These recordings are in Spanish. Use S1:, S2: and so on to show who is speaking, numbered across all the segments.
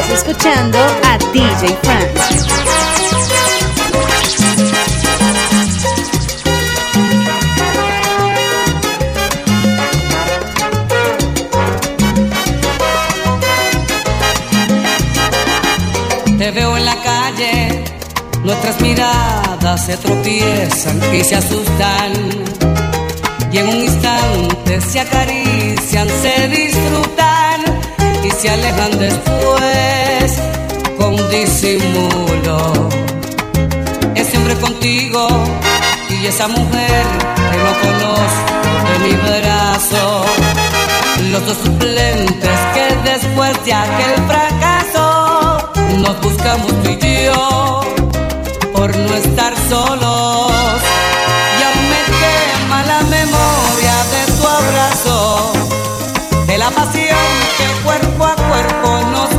S1: Estás escuchando a DJ Frank.
S2: Te veo en la calle, nuestras miradas se tropiezan y se asustan. Y en un instante se acarician, se disfrutan y se alejan después con disimulo. Ese hombre contigo y esa mujer que no conozco de mi brazo. Los dos suplentes que después de aquel fracaso nos buscamos tú y por no estar solos. Y aún me quema la memoria de tu abrazo, pasión que cuerpo a cuerpo nos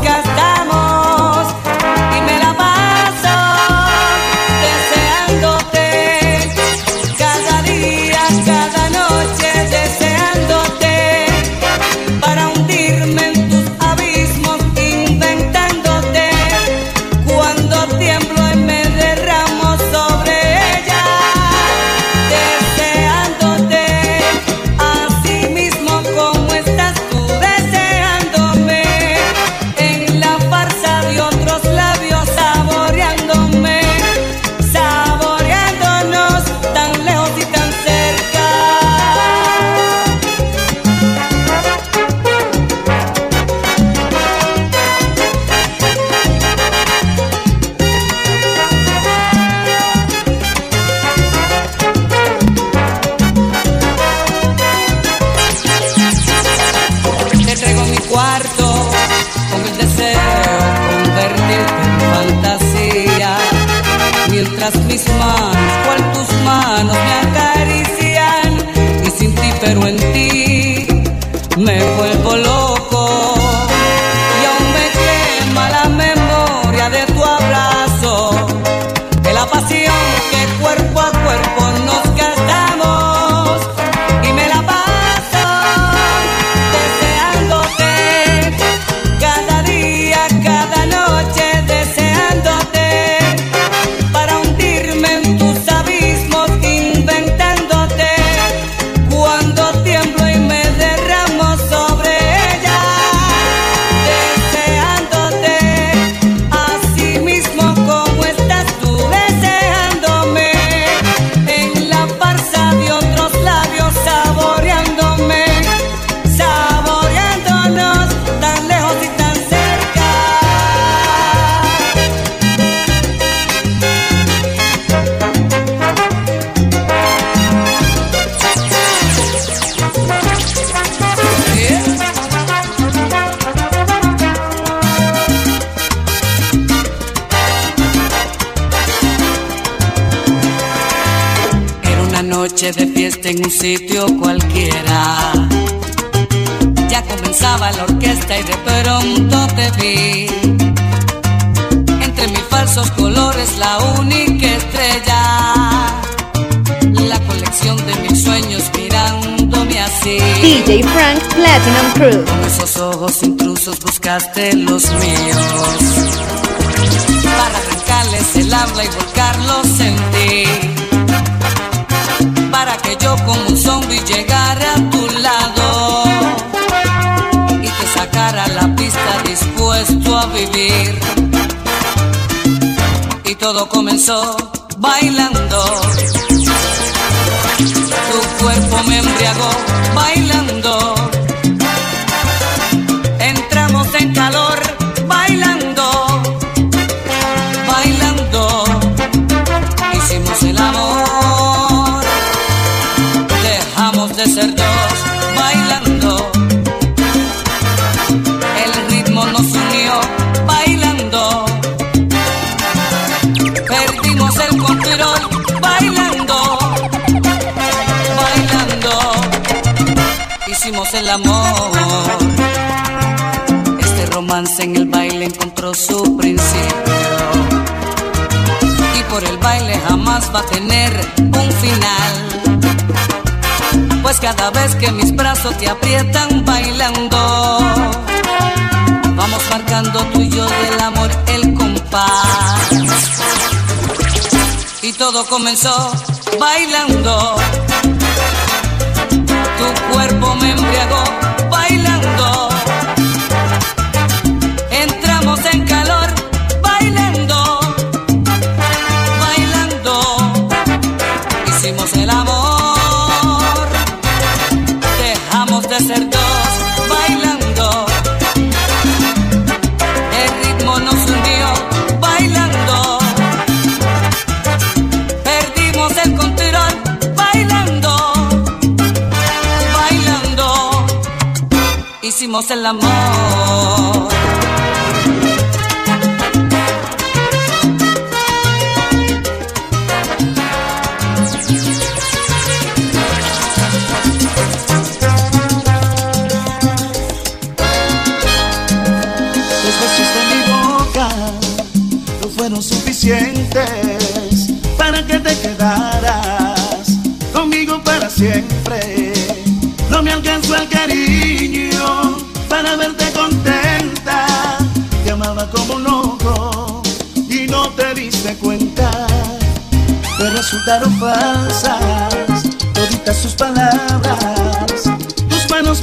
S2: fiesta en un sitio cualquiera. Ya comenzaba la orquesta y de pronto te vi. Entre mil falsos colores, la única estrella. La colección de mis sueños mirándome así.
S1: DJ Frank Platinum Crew.
S2: Con esos ojos intrusos buscaste los míos como un zombie llegara a tu lado Y te sacara a la pista dispuesto a vivir. Y todo comenzó bailando. Tu cuerpo me embriagó bailando el amor. Este romance en el baile encontró su principio. Y por el baile jamás va a tener un final. Pues cada vez que mis brazos te aprietan bailando, vamos marcando tú y yo del amor el compás. Y todo comenzó bailando tu cuerpo me embriagó. hicimos el amor.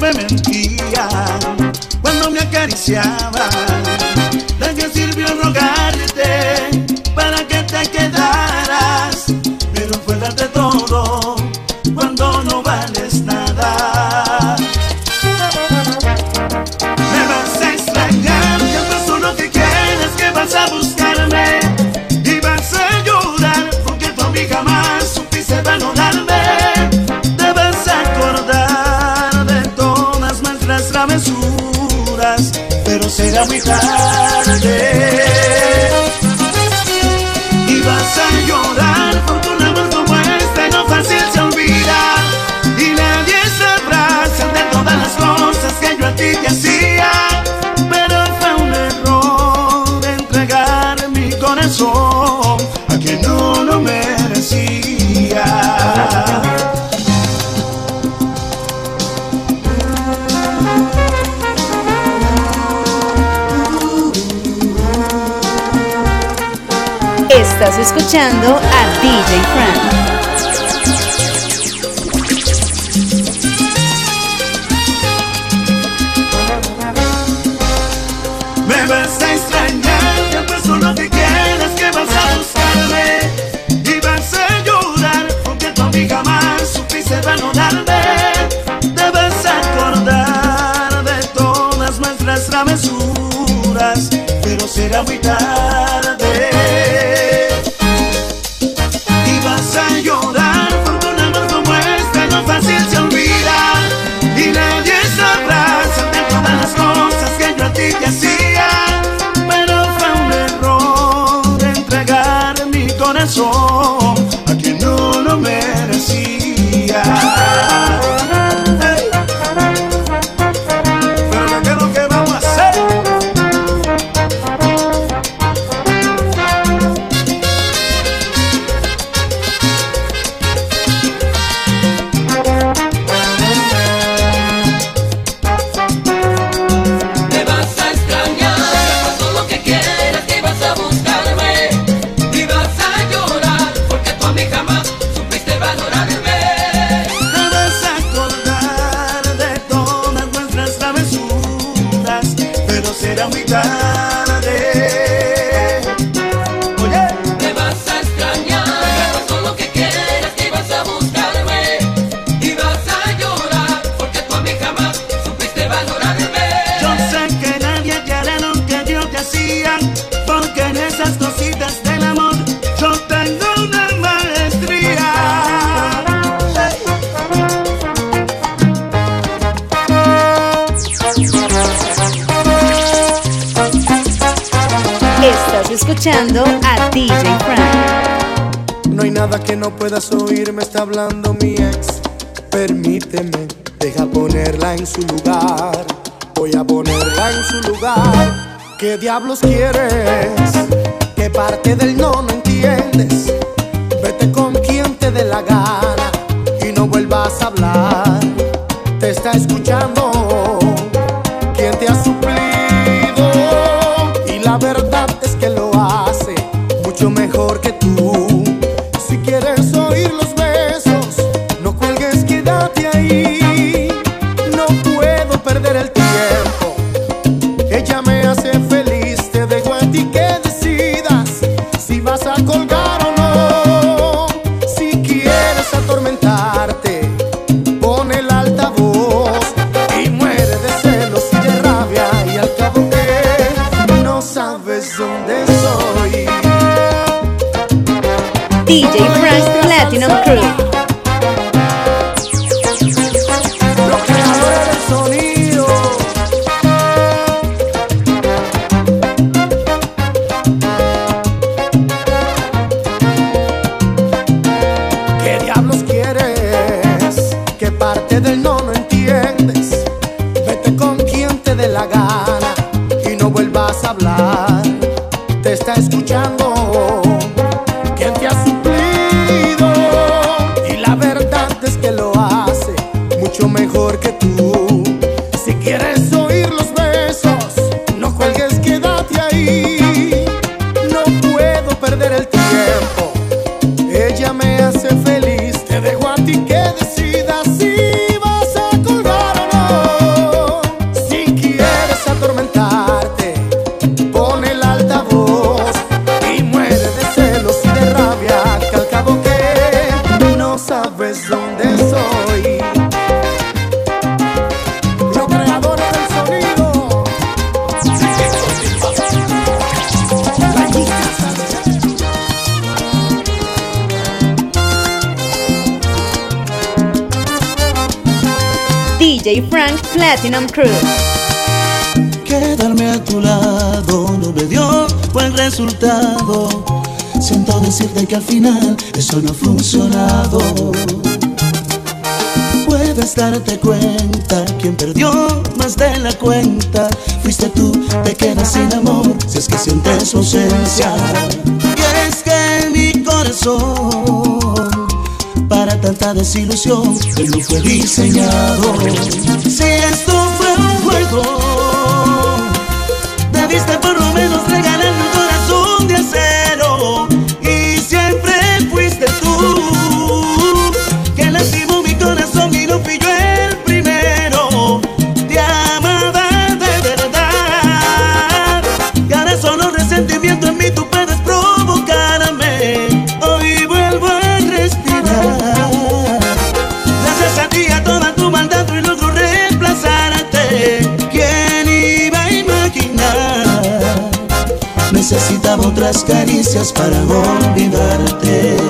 S3: me mentían, cuando me
S4: acariciaba. escuchando a DJ Frank.
S3: Me vas a extrañar, ya pues solo que quieras que vas a buscarme y vas a llorar, aunque tu amiga más supiste abandonarme. Debes acordar de todas nuestras travesuras, pero será muy tarde. no
S5: puedas oírme, está hablando mi ex. Permíteme, deja ponerla en su lugar. Voy a ponerla en su lugar. ¿Qué diablos quieres? ¿Qué parte del no no entiendes? DJ Frank Platinum Crew. DJ Frank Platinum Crew.
S4: Quedarme a tu lado no me dio buen resultado. Siento decirte que al final eso no ha funcionado. Puedes darte cuenta, quien perdió más de la cuenta. Fuiste tú, te quedas sin amor, si es que sientes ausencia. Y es que mi corazón tanta desilusión, él no fue diseñado. Si es otras caricias para olvidarte.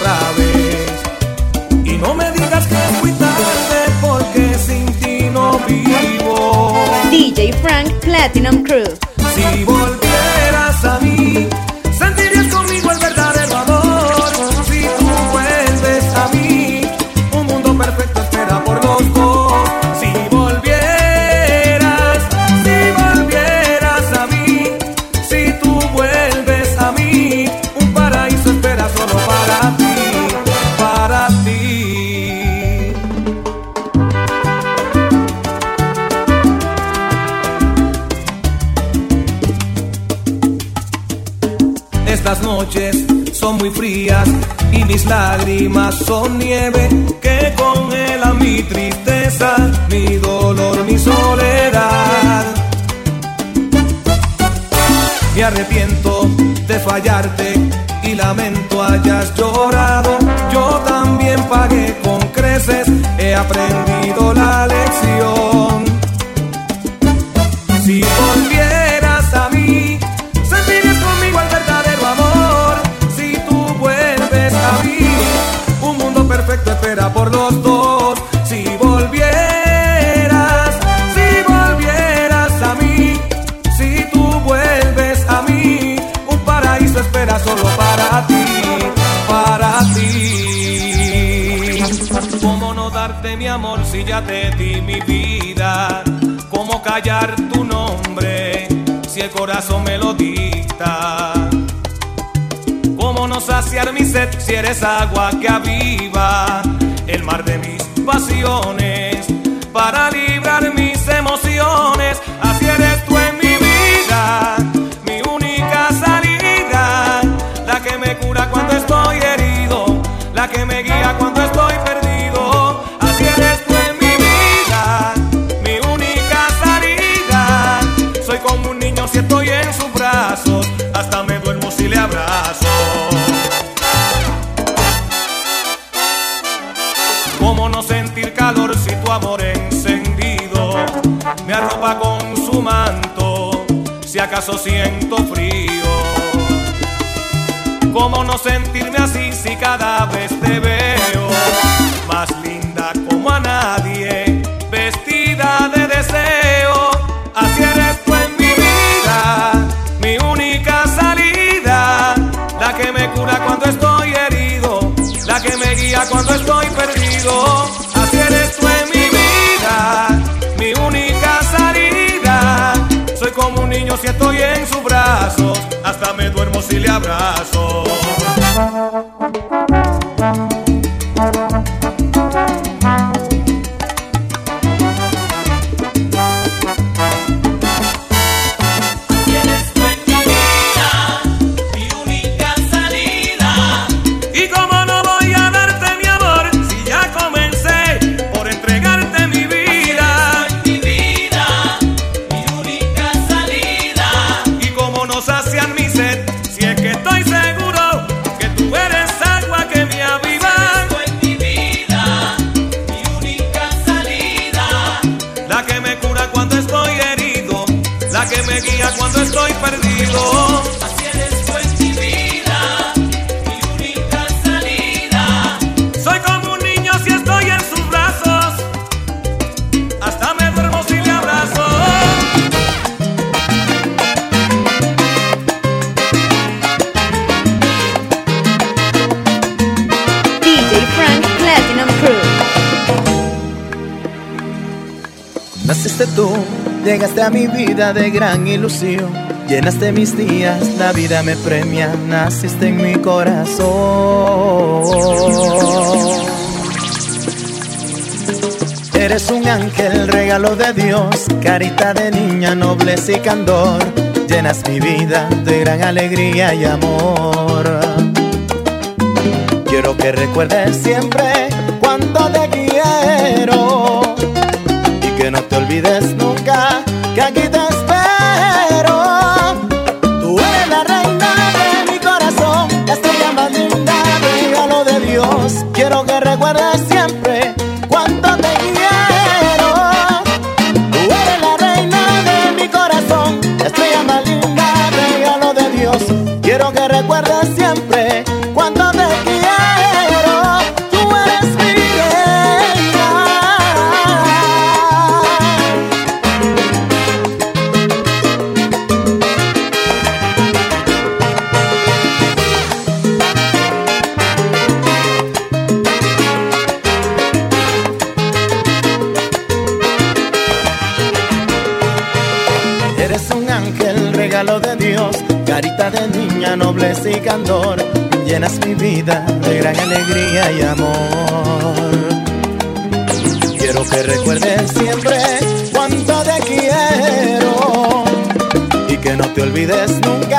S6: otra vez. Y no me digas que es tarde porque sin ti no vivo.
S5: DJ Frank Platinum Crew.
S6: Si son nieve que congela mi tristeza, mi dolor, mi soledad. Me arrepiento de fallarte y lamento hayas llorado. Yo también pagué con creces, he aprendido la lección. Amor si ya te di mi vida? ¿Cómo callar tu nombre si el corazón me lo dicta? ¿Cómo no saciar mi sed si eres agua que aviva el mar de mis pasiones para librar mis emociones? Así eres tú en mi vida, ¿Cómo no sentir calor si tu amor encendido me arropa con su manto? Si acaso siento frío. ¿Cómo no sentirme así si cada vez te veo más si estoy en sus brazos, hasta me duermo si le abrazo. Guía cuando estoy perdido.
S7: Llegaste a mi vida de gran ilusión. Llenaste mis días, la vida me premia, naciste en mi corazón. Eres un ángel, regalo de Dios, carita de niña, nobleza y candor. Llenas mi vida de gran alegría y amor. Quiero que recuerdes siempre cuando te quiero y que no te olvides aquí te espero. Tú eres la reina de mi corazón, la estrella más linda, regalo de Dios. Quiero que recuerdes siempre cuánto te quiero. Tú eres la reina de mi corazón, la estrella más linda, regalo de Dios. Quiero que recuerdes siempre de gran alegría y amor. Quiero que recuerdes siempre cuánto te quiero y que no te olvides nunca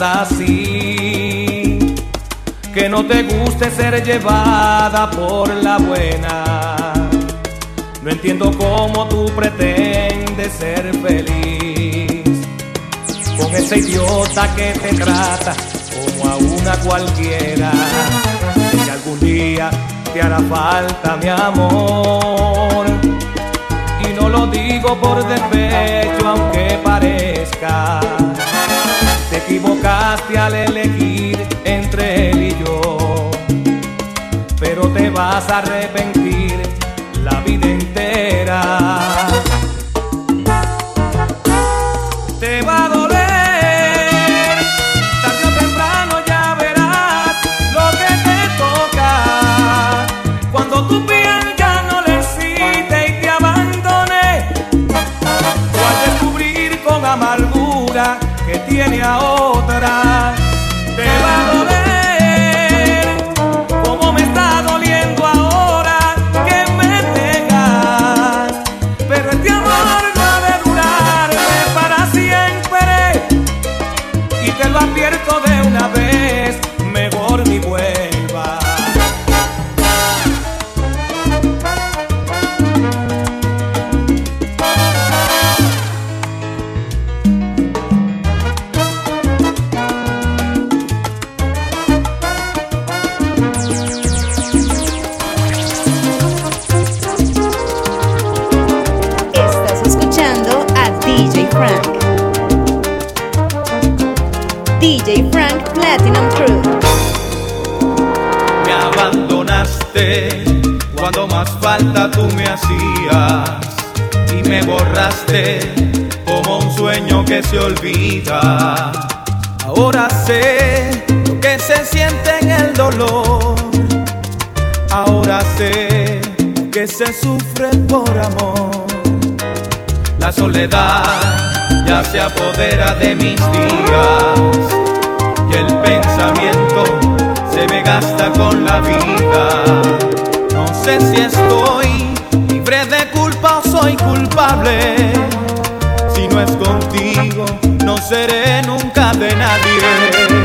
S6: así, que no te guste ser llevada por la buena. No entiendo cómo tú pretendes ser feliz con ese idiota que te trata como a una cualquiera. Que algún día te hará falta mi amor. Y no lo digo por despecho, aunque parezca equivocaste al elegir entre él y yo, pero te vas a arrepentir sé que se siente en el dolor. Ahora sé que se sufre por amor. La soledad ya se apodera de mis días y el pensamiento se me gasta con la vida. No sé si estoy libre de culpa o soy culpable no es contigo, no seré nunca de nadie.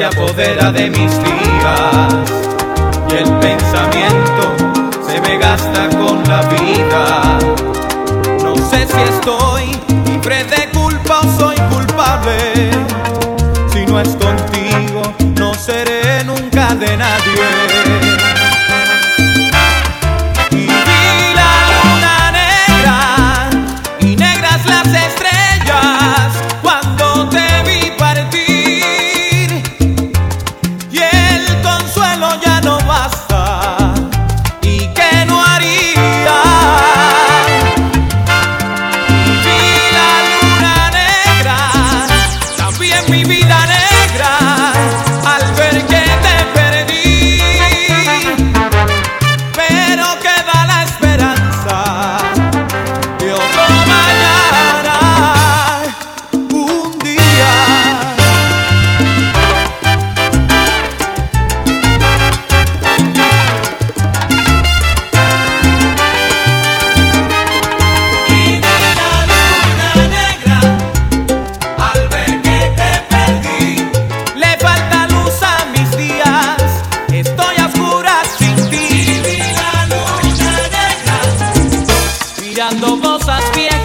S6: se apodera de mis días y el pensamiento se me gasta con la vida. No sé si estoy libre de culpa o soy culpable si no es contigo Mirando cosas viejas.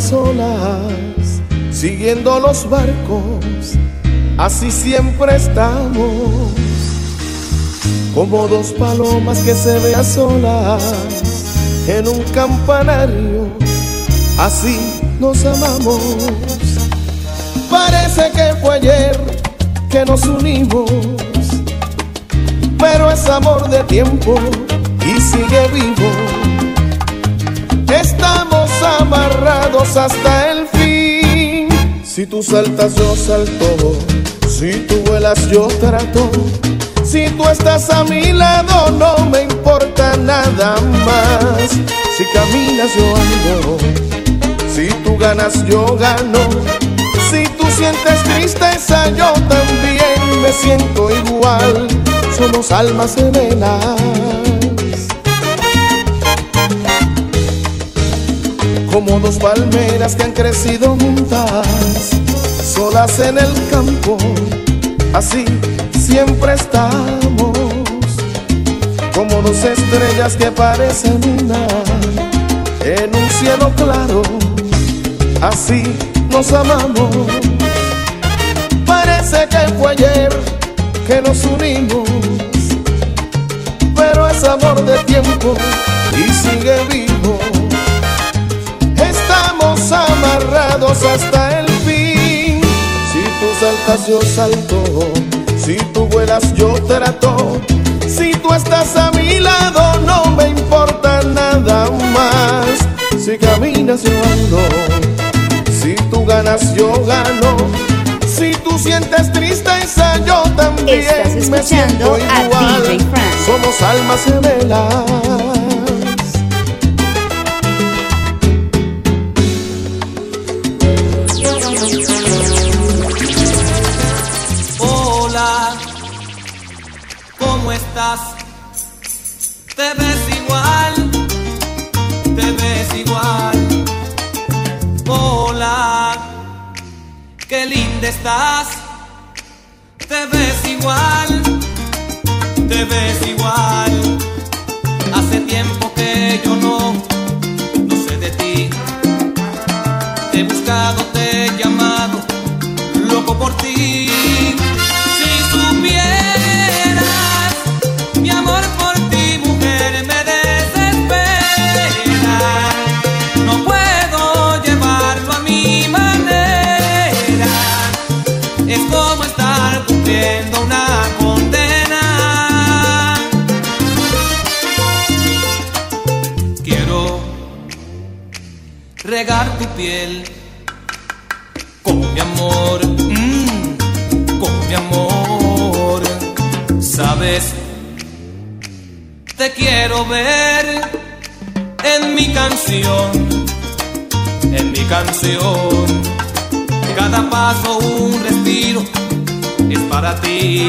S8: Las olas, siguiendo los barcos, así siempre estamos, como dos palomas que se ven a solas en un campanario, así nos amamos. Parece que fue ayer que nos unimos, pero es amor de tiempo y sigue vivo. Estamos amarrados hasta el fin. Si tú saltas, yo salto. Si tú vuelas, yo trato. Si tú estás a mi lado, no me importa nada más. Si caminas, yo ando. Si tú ganas, yo gano. Si tú sientes tristeza, yo también me siento igual. Somos almas gemelas. Como dos palmeras que han crecido juntas, solas en el campo, así siempre estamos, como dos estrellas que parecen una en un cielo claro, así nos amamos. Parece que fue ayer que nos unimos, pero es amor de tiempo y sigue vivo amarrados hasta el fin. Si tú saltas, yo salto. Si tú vuelas, yo trato. Si tú estás a mi lado, no me importa nada más. Si caminas, yo ando. Si tú ganas, yo gano. Si tú sientes tristeza, yo también
S1: Estás
S8: me siento
S1: escuchando a
S8: igual.
S1: DJ Frank.
S8: Somos almas gemelas.
S6: Linda estás. Te ves igual, te ves igual. Hace tiempo que yo no cumpliendo una condena. Quiero
S1: regar tu piel con mi amor, mm, con mi amor. Sabes, te quiero ver en mi canción, en mi canción. Cada paso un respiro es para ti.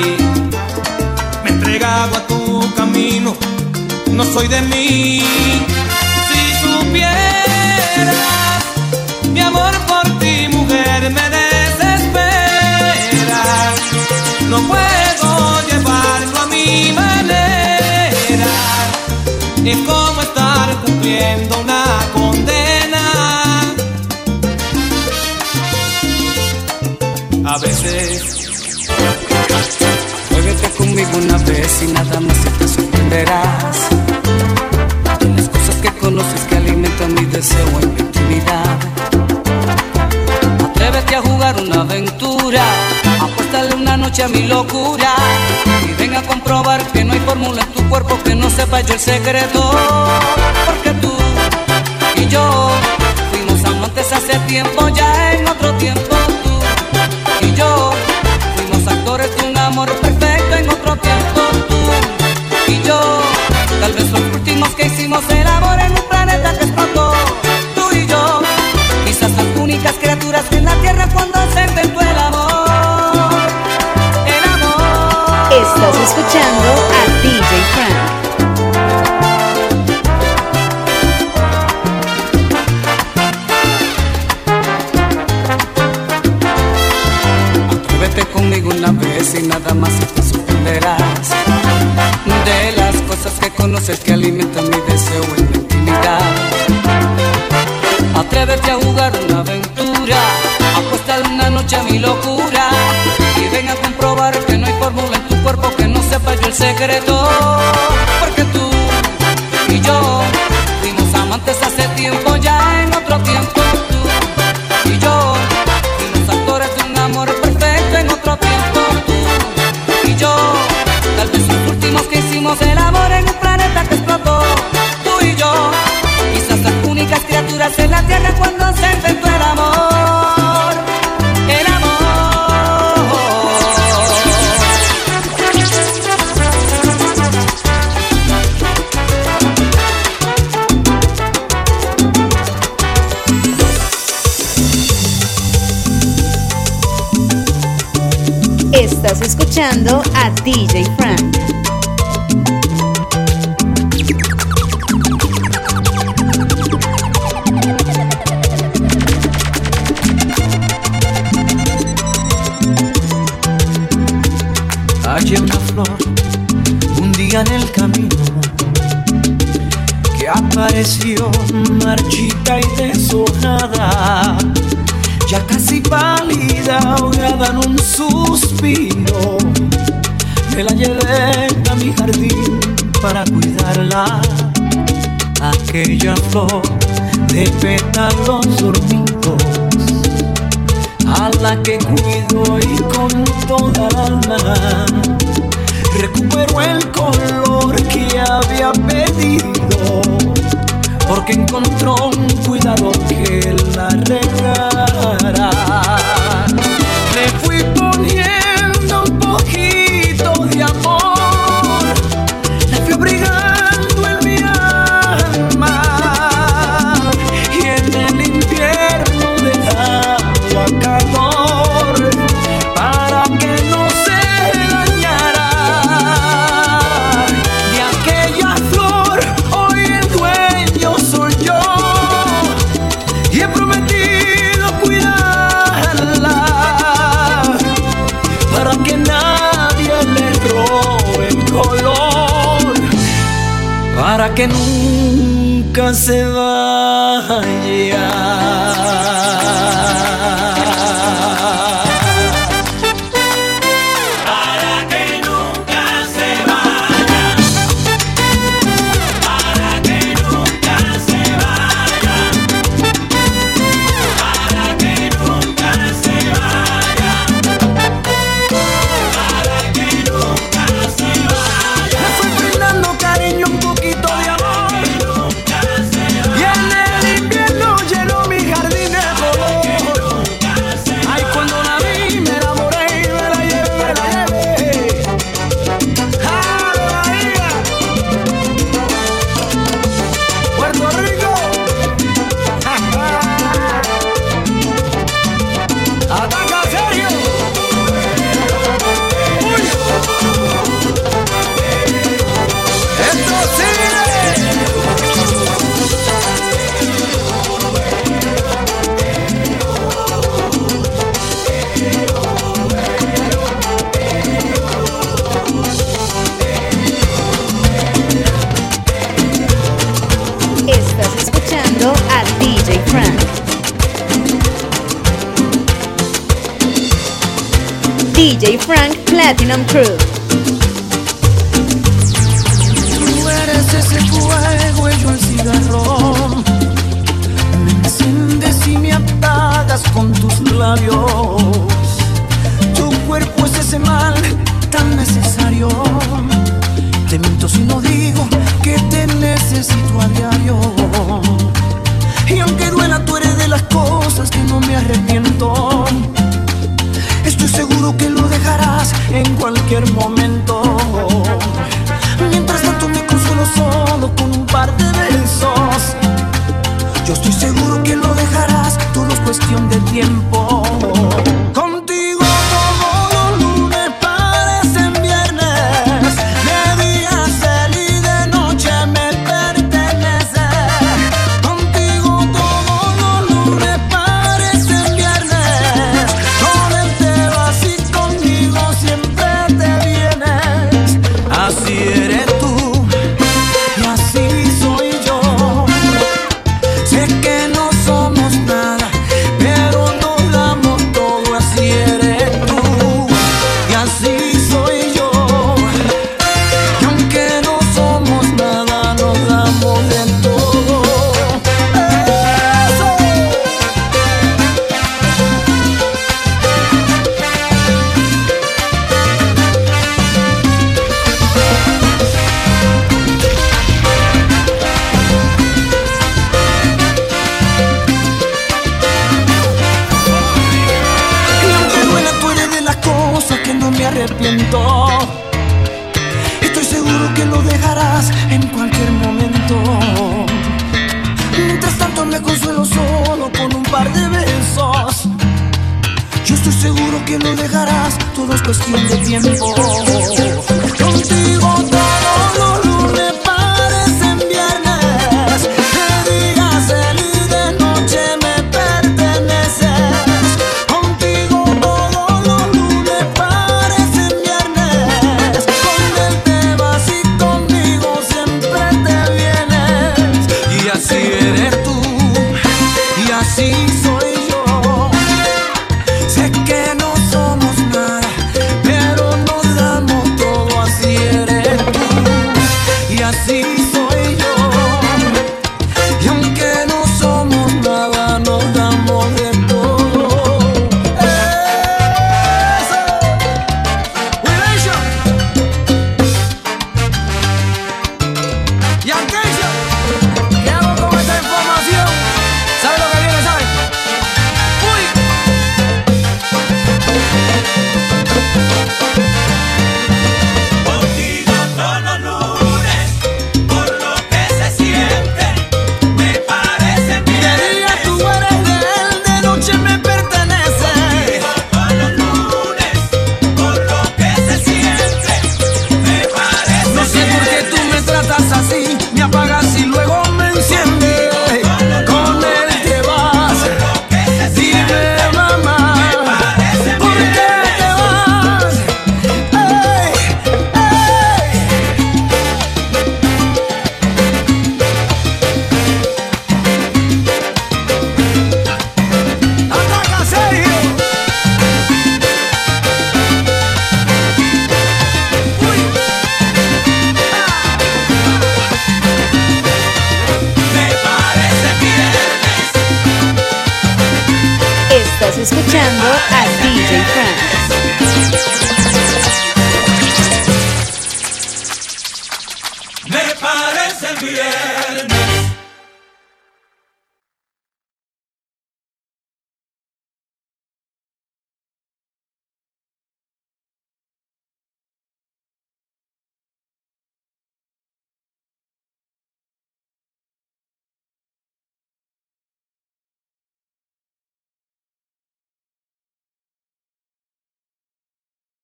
S1: Me he a tu camino, no soy de mí. Si supieras mi amor por ti, mujer, me desespera. No puedo llevarlo a mi manera. Es como estar cumpliendo una una vez y nada más y te sorprenderás. De las cosas que conoces que alimentan mi deseo en mi intimidad. Atrévete a jugar una aventura, apuéstale una noche a mi locura. Y ven a comprobar que no hay fórmula en tu cuerpo que no sepa yo el secreto. Porque tú y yo fuimos amantes hace tiempo, ya en otro tiempo tú y yo fuimos actores de un amor perfecto en otro tiempo tú y yo. Tal vez los últimos que hicimos el amor en un planeta que explotó. Tú y yo, quizás las únicas criaturas en la tierra cuando se inventó el amor. El amor.
S2: Estás escuchando a
S1: cosas que alimentan mi deseo en la intimidad. Atrévete a jugar una aventura Apuéstale una noche a mi locura Y ven a comprobar que no hay fórmula en tu cuerpo que no sepa yo el secreto. Porque tú y yo fuimos amantes hace tiempo la cuando
S2: DJ Frank
S1: Platinum Crew.
S4: que lo dejarás, todo es cuestión de tiempo. Contigo